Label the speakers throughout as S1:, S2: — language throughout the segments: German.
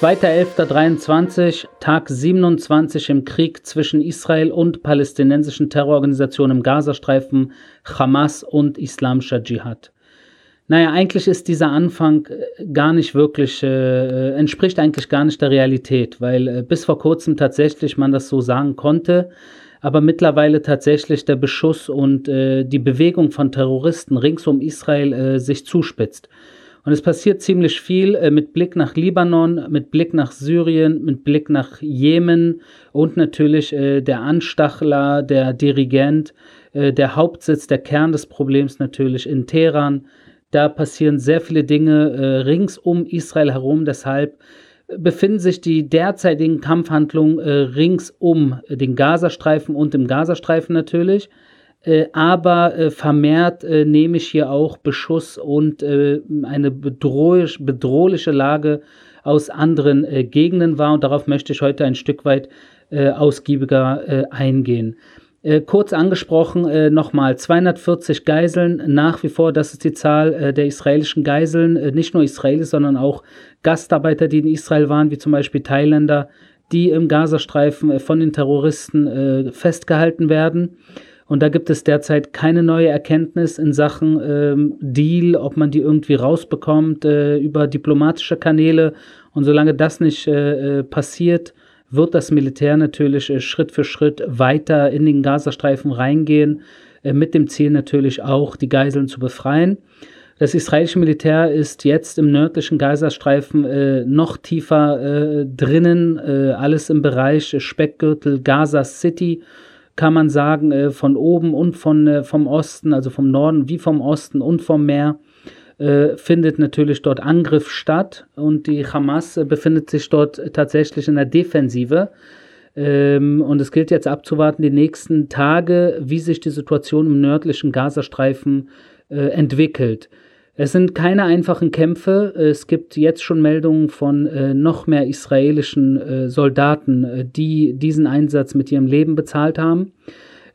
S1: 2.11.23, Tag 27 im Krieg zwischen Israel und palästinensischen Terrororganisationen im Gazastreifen, Hamas und Islamischer Dschihad. Naja, eigentlich ist dieser Anfang äh, gar nicht wirklich, äh, entspricht eigentlich gar nicht der Realität, weil äh, bis vor kurzem tatsächlich man das so sagen konnte, aber mittlerweile tatsächlich der Beschuss und äh, die Bewegung von Terroristen rings um Israel äh, sich zuspitzt. Und es passiert ziemlich viel äh, mit Blick nach Libanon, mit Blick nach Syrien, mit Blick nach Jemen und natürlich äh, der Anstachler, der Dirigent, äh, der Hauptsitz, der Kern des Problems natürlich in Teheran. Da passieren sehr viele Dinge äh, rings um Israel herum. Deshalb befinden sich die derzeitigen Kampfhandlungen äh, rings um den Gazastreifen und im Gazastreifen natürlich. Äh, aber äh, vermehrt äh, nehme ich hier auch Beschuss und äh, eine bedrohlich, bedrohliche Lage aus anderen äh, Gegenden wahr. Und darauf möchte ich heute ein Stück weit ausgiebiger eingehen. kurz angesprochen nochmal 240 Geiseln nach wie vor, das ist die Zahl der israelischen Geiseln, nicht nur Israelis, sondern auch Gastarbeiter, die in Israel waren, wie zum Beispiel Thailänder, die im Gazastreifen von den Terroristen festgehalten werden. Und da gibt es derzeit keine neue Erkenntnis in Sachen ähm, Deal, ob man die irgendwie rausbekommt äh, über diplomatische Kanäle. Und solange das nicht äh, äh passiert, wird das Militär natürlich äh, Schritt für Schritt weiter in den Gazastreifen reingehen, äh, mit dem Ziel natürlich auch, die Geiseln zu befreien. Das israelische Militär ist jetzt im nördlichen Gazastreifen äh, noch tiefer äh, drinnen, äh, alles im Bereich Speckgürtel Gaza City kann man sagen, äh, von oben und von, äh, vom Osten, also vom Norden wie vom Osten und vom Meer, äh, findet natürlich dort Angriff statt und die Hamas befindet sich dort tatsächlich in der Defensive. Ähm, und es gilt jetzt abzuwarten, die nächsten Tage, wie sich die Situation im nördlichen Gazastreifen entwickelt. Es sind keine einfachen Kämpfe. Es gibt jetzt schon Meldungen von äh, noch mehr israelischen äh, Soldaten, äh, die diesen Einsatz mit ihrem Leben bezahlt haben.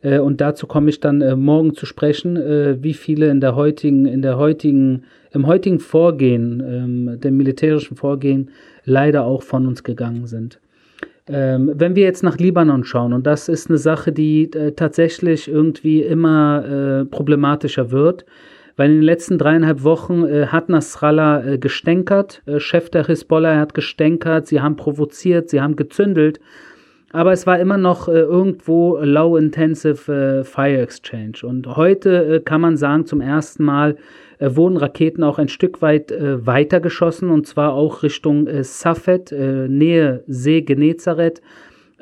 S1: Äh, und dazu komme ich dann äh, morgen zu sprechen, äh, wie viele in der heutigen, in der heutigen, im heutigen Vorgehen, ähm, dem militärischen Vorgehen, leider auch von uns gegangen sind. Ähm, wenn wir jetzt nach Libanon schauen, und das ist eine Sache, die tatsächlich irgendwie immer problematischer wird, weil in den letzten dreieinhalb Wochen äh, hat Nasrallah äh, gestänkert, äh, Chef der Hisbollah hat gestänkert, sie haben provoziert, sie haben gezündelt, aber es war immer noch äh, irgendwo low-intensive äh, Fire Exchange. Und heute äh, kann man sagen, zum ersten Mal wurden Raketen auch ein Stück weit weiter geschossen, und zwar auch Richtung Safed, Nähe See Genezareth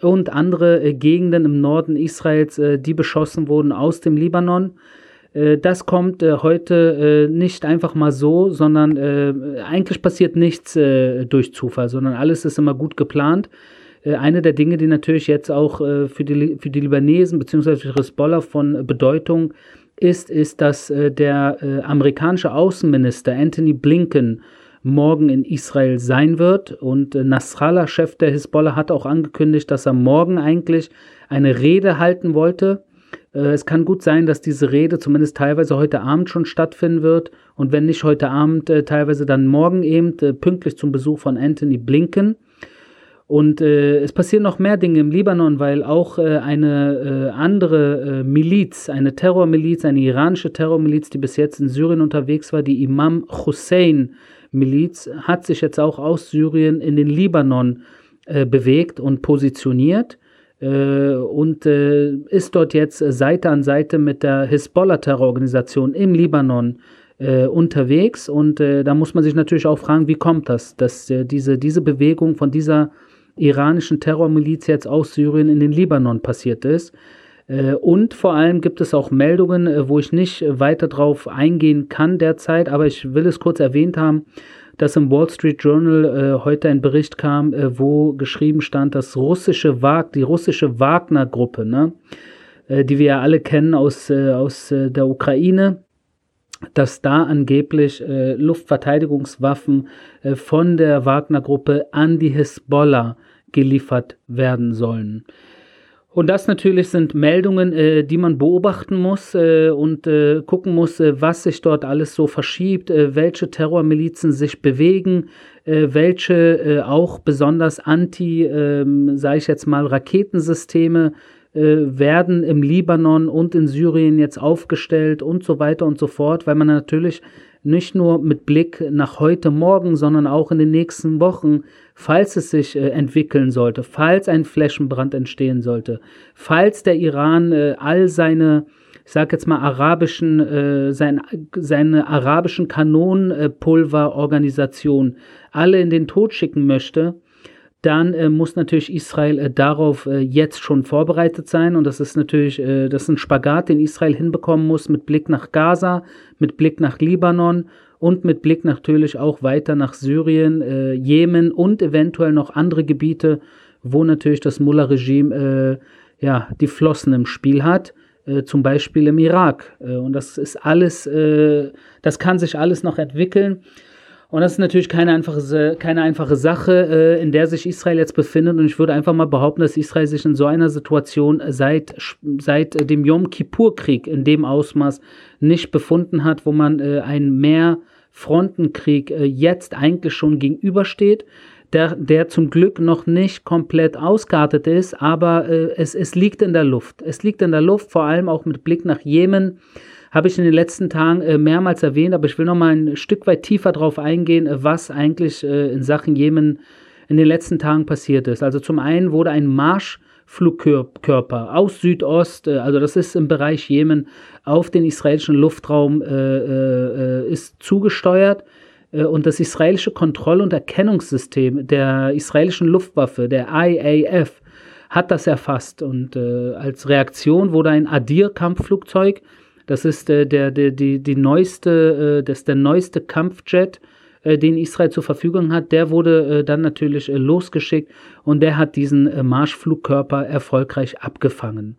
S1: und andere Gegenden im Norden Israels, die beschossen wurden aus dem Libanon. Äh, das kommt äh, heute äh, nicht einfach mal so, sondern eigentlich passiert nichts durch Zufall, sondern alles ist immer gut geplant. Eine der Dinge, die natürlich jetzt auch für die, für die Libanesen bzw. für Hezbollah von Bedeutung ist, ist, dass der amerikanische Außenminister Anthony Blinken morgen in Israel sein wird. Und Nasrallah, Chef der Hezbollah, hat auch angekündigt, dass er morgen eigentlich eine Rede halten wollte äh, es kann gut sein, dass diese Rede zumindest teilweise heute Abend schon stattfinden wird und wenn nicht heute Abend, äh, teilweise dann morgen eben, äh, pünktlich zum Besuch von Anthony Blinken. Und äh, es passieren noch mehr Dinge im Libanon, weil auch äh, eine äh, andere Miliz, eine Terrormiliz, eine iranische Terrormiliz, die bis jetzt in Syrien unterwegs war, die Imam Hussein Miliz, hat sich jetzt auch aus Syrien in den Libanon bewegt und positioniert äh, und äh, ist dort jetzt Seite an Seite mit der Hisbollah-Terrororganisation im Libanon äh, unterwegs. Und äh, da muss man sich natürlich auch fragen, wie kommt das, dass äh, diese, diese Bewegung von dieser iranischen Terrormiliz jetzt aus Syrien in den Libanon passiert ist. Äh, und vor allem gibt es auch Meldungen, wo ich nicht weiter drauf eingehen kann derzeit, aber ich will es kurz erwähnt haben, dass im Wall Street Journal äh, heute ein Bericht kam, äh, wo geschrieben stand, dass russische Wag die russische Wagner-Gruppe, ne, äh, die wir ja alle kennen aus, äh, aus äh, der Ukraine, dass da angeblich äh, Luftverteidigungswaffen von der Wagner-Gruppe an die Hisbollah geliefert werden sollen. Und das natürlich sind Meldungen, äh, die man beobachten muss äh, und äh, gucken muss, äh, was sich dort alles so verschiebt, äh, welche Terrormilizen sich bewegen, äh, welche auch besonders anti, ähm, sage ich jetzt mal, Raketensysteme werden im Libanon und in Syrien jetzt aufgestellt und so weiter und so fort, weil man natürlich nicht nur mit Blick nach heute Morgen, sondern auch in den nächsten Wochen falls es sich äh, entwickeln sollte, falls ein Flächenbrand entstehen sollte, falls der Iran äh, all seine, ich sag jetzt mal arabischen, äh, sein, seine arabischen Kanonenpulverorganisation alle in den Tod schicken möchte, dann äh, muss natürlich Israel äh, darauf äh, jetzt schon vorbereitet sein. Und das ist natürlich, äh, das ist ein Spagat, den Israel hinbekommen muss mit Blick nach Gaza, mit Blick nach Libanon und mit Blick natürlich auch weiter nach Syrien, äh, Jemen und eventuell noch andere Gebiete, wo natürlich das Mullah-Regime äh, ja, die Flossen im Spiel hat. Zum Beispiel im Irak. Und das ist alles, das kann sich alles noch entwickeln. Und das ist natürlich keine einfache, keine einfache Sache, äh, in der sich Israel jetzt befindet. Und ich würde einfach mal behaupten, dass Israel sich in so einer Situation seit, seit dem Yom Kippur-Krieg in dem Ausmaß nicht befunden hat, wo man äh, ein mehr Frontenkrieg äh, jetzt eigentlich schon gegenübersteht, der, der zum Glück noch nicht komplett ausgeartet ist, aber äh, es, es liegt in der Luft. Es liegt in der Luft, vor allem auch mit Blick nach Jemen. Habe ich in den letzten Tagen äh, mehrmals erwähnt, aber ich will noch mal ein Stück weit tiefer darauf eingehen, äh, was eigentlich äh, in Sachen Jemen in den letzten Tagen passiert ist. Also zum einen wurde ein Marsch Flugkörper aus Südost, äh, also das ist im Bereich Jemen, auf den israelischen Luftraum äh, äh, ist zugesteuert. Äh, und das israelische Kontroll- und Erkennungssystem der israelischen Luftwaffe, der IAF, hat das erfasst. Und äh, als Reaktion wurde ein Adir-Kampfflugzeug, das ist äh, der, der, die, die neueste, das ist der neueste Kampfjet, äh, den Israel zur Verfügung hat, der wurde äh, dann natürlich äh, losgeschickt und der hat diesen äh, Marschflugkörper erfolgreich abgefangen.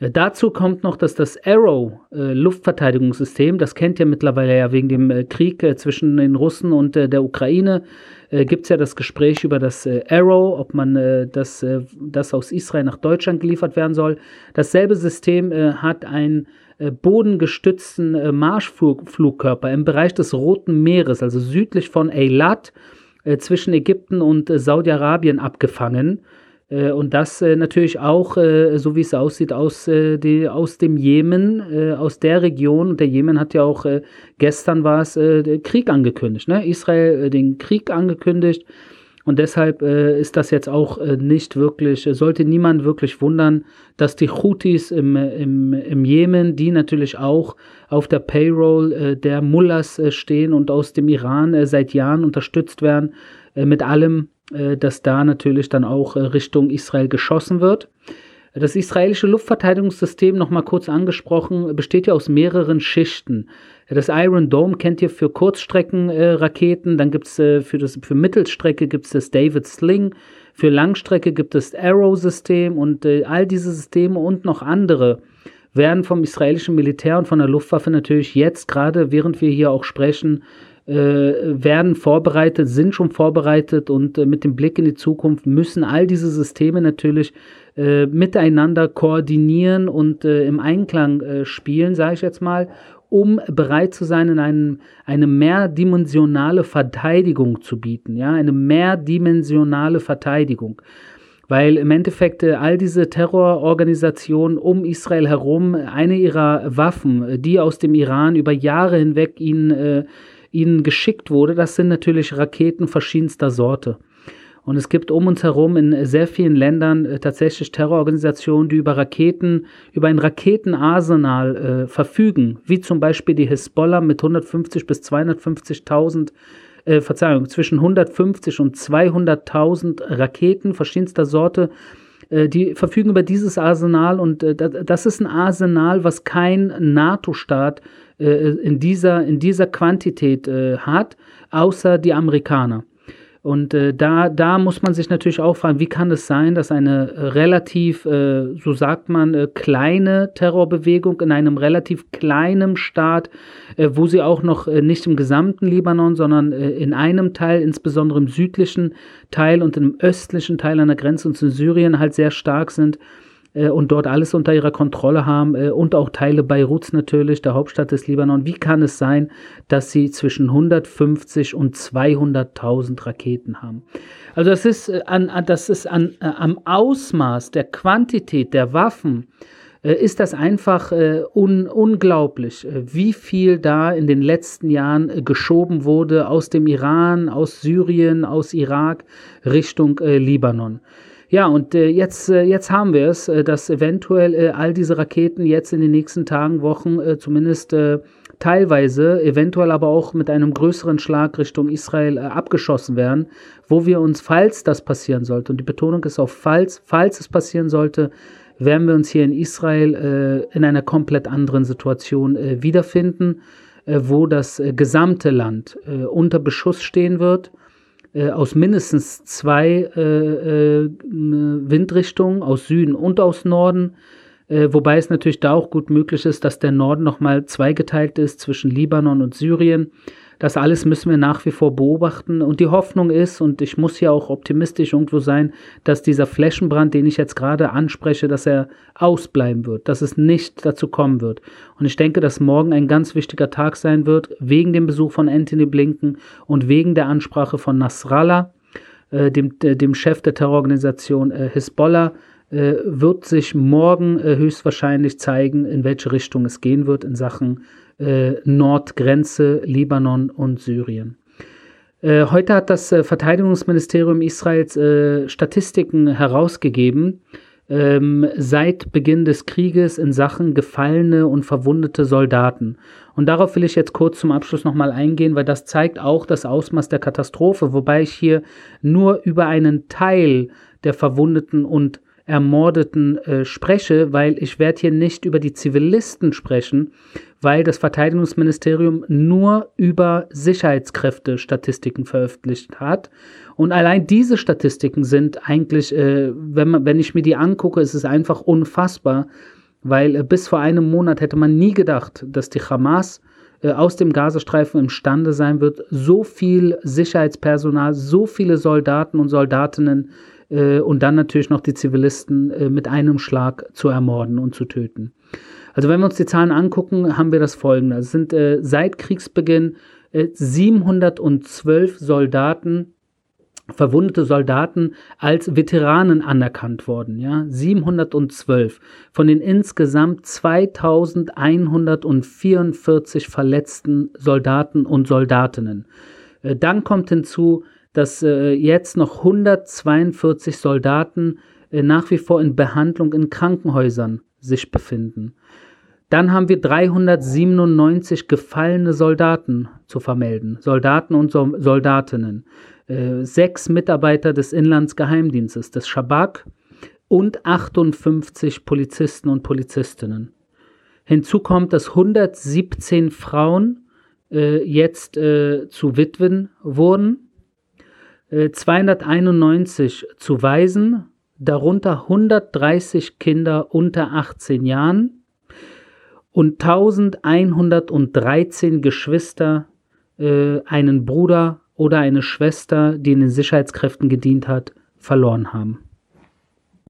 S1: Äh, dazu kommt noch, dass das Arrow äh, Luftverteidigungssystem, das kennt ihr mittlerweile ja wegen dem Krieg zwischen den Russen und der Ukraine, gibt es ja das Gespräch über das Arrow, ob man das, das aus Israel nach Deutschland geliefert werden soll. Dasselbe System hat ein äh, bodengestützten äh, Marschflugkörper im Bereich des Roten Meeres, also südlich von Eilat, äh, zwischen Ägypten und Saudi-Arabien abgefangen. Und das natürlich auch, so wie es aussieht, aus, die, aus dem Jemen, aus der Region. Und der Jemen hat ja auch, gestern war es, Krieg angekündigt. Ne? Israel den Krieg angekündigt. Und deshalb äh, ist das jetzt auch äh, nicht wirklich, äh, sollte niemand wirklich wundern, dass die Houthis im, im, im Jemen, die natürlich auch auf der Payroll äh, der Mullahs äh, stehen und aus dem Iran äh, seit Jahren unterstützt werden, mit allem, dass da natürlich dann auch Richtung Israel geschossen wird. Das israelische Luftverteidigungssystem, nochmal kurz angesprochen, besteht ja aus mehreren Schichten. Das Iron Dome kennt ihr für Kurzstreckenraketen, äh, dann gibt es äh, für, für Mittelstrecke gibt es das David Sling, für Langstrecke gibt es das Arrow-System und äh, all diese Systeme und noch andere werden vom israelischen Militär und von der Luftwaffe natürlich jetzt gerade, während wir hier auch sprechen, äh, werden vorbereitet, sind schon vorbereitet und äh, mit dem Blick in die Zukunft müssen all diese Systeme natürlich äh, miteinander koordinieren und äh, im Einklang äh, spielen, sage ich jetzt mal, um bereit zu sein, in einem, eine mehrdimensionale Verteidigung zu bieten. Ja, eine mehrdimensionale Verteidigung. Weil im Endeffekt äh, all diese Terrororganisationen um Israel herum, eine ihrer Waffen, die aus dem Iran über Jahre hinweg ihnen, äh, ihnen geschickt wurde, das sind natürlich Raketen verschiedenster Sorte. Und es gibt um uns herum in sehr vielen Ländern äh, tatsächlich Terrororganisationen, die über Raketen, über ein Raketenarsenal äh, verfügen, wie zum Beispiel die Hisbollah mit 150 bis 250.000 äh, Verzeihung, zwischen 150 und 200.000 Raketen verschiedenster Sorte. Äh, die verfügen über dieses Arsenal und äh, das ist ein Arsenal, was kein NATO-Staat äh, in, dieser, in dieser Quantität hat, außer die Amerikaner. Und äh, da, da muss man sich natürlich auch fragen, wie kann es sein, dass eine äh, relativ, äh, so sagt man, äh, kleine Terrorbewegung in einem relativ kleinen Staat, äh, wo sie auch noch äh, nicht im gesamten Libanon, sondern in einem Teil, insbesondere im südlichen Teil und im östlichen Teil an der Grenze und zu Syrien halt sehr stark sind, äh, und dort alles unter ihrer Kontrolle haben äh, und auch Teile Beiruts natürlich, der Hauptstadt des Libanon. Wie kann es sein, dass sie zwischen 150 und 200.000 Raketen haben? Also das ist, äh, an, das ist an, äh, am Ausmaß der Quantität der Waffen, äh, ist das einfach äh, un unglaublich, wie viel da in den letzten Jahren äh, geschoben wurde aus dem Iran, aus Syrien, aus Irak Richtung äh, Libanon. Ja, und äh, jetzt, jetzt haben wir es, dass eventuell all diese Raketen jetzt in den nächsten Tagen, Wochen zumindest teilweise, eventuell aber auch mit einem größeren Schlag Richtung Israel abgeschossen werden, wo wir uns, falls das passieren sollte, und die Betonung ist auf falls, falls es passieren sollte, werden wir uns hier in Israel äh, in einer komplett anderen Situation äh, wiederfinden, äh, wo das äh, gesamte Land äh, unter Beschuss stehen wird, äh, aus mindestens zwei Windrichtungen, aus Süden und aus Norden. wobei es natürlich da auch gut möglich ist, dass der Norden nochmal zweigeteilt ist zwischen Libanon und Syrien. Das alles müssen wir nach wie vor beobachten. Und die Hoffnung ist, und ich muss hier auch optimistisch irgendwo sein, dass dieser Flächenbrand, den ich jetzt gerade anspreche, dass er ausbleiben wird, dass es nicht dazu kommen wird. Und ich denke, dass morgen ein ganz wichtiger Tag sein wird, wegen dem Besuch von Anthony Blinken und wegen der Ansprache von Nasrallah, äh, dem, äh, dem Chef der Terrororganisation äh, Hisbollah, äh, wird sich morgen äh, höchstwahrscheinlich zeigen, in welche Richtung es gehen wird in Sachen äh, Nordgrenze Libanon und Syrien. Äh, heute hat das äh, Verteidigungsministerium Israels äh, Statistiken herausgegeben ähm, seit Beginn des Krieges in Sachen gefallene und verwundete Soldaten. Und darauf will ich jetzt kurz zum Abschluss nochmal eingehen, weil das zeigt auch das Ausmaß der Katastrophe, wobei ich hier nur über einen Teil der Verwundeten und Ermordeten äh, spreche, weil ich werde hier nicht über die Zivilisten sprechen, weil das Verteidigungsministerium nur über Sicherheitskräfte Statistiken veröffentlicht hat. Und allein diese Statistiken sind eigentlich, äh, wenn, man, wenn ich mir die angucke, ist es einfach unfassbar, weil äh, bis vor einem Monat hätte man nie gedacht, dass die Hamas äh, aus dem Gazastreifen imstande sein wird, so viel Sicherheitspersonal, so viele Soldaten und Soldatinnen äh, und dann natürlich noch die Zivilisten äh, mit einem Schlag zu ermorden und zu töten. Also wenn wir uns die Zahlen angucken, haben wir das folgende. Es sind äh, seit Kriegsbeginn 712 äh, Soldaten verwundete Soldaten als Veteranen anerkannt worden, ja, 712 von den insgesamt 2144 verletzten Soldaten und Soldatinnen. Äh, dann kommt hinzu, dass äh, jetzt noch 142 Soldaten äh, nach wie vor in Behandlung in Krankenhäusern sich befinden. Dann haben wir 397 gefallene Soldaten zu vermelden, Soldaten und so Soldatinnen, äh, sechs Mitarbeiter des Inlandsgeheimdienstes, des Schabak und 58 Polizisten und Polizistinnen. Hinzu kommt, dass 117 Frauen äh, jetzt äh, zu Witwen wurden 291 äh, zu Waisen, darunter 130 Kinder unter 18 Jahren und 1113 Geschwister, äh, einen Bruder oder eine Schwester, die in den Sicherheitskräften gedient hat, verloren haben.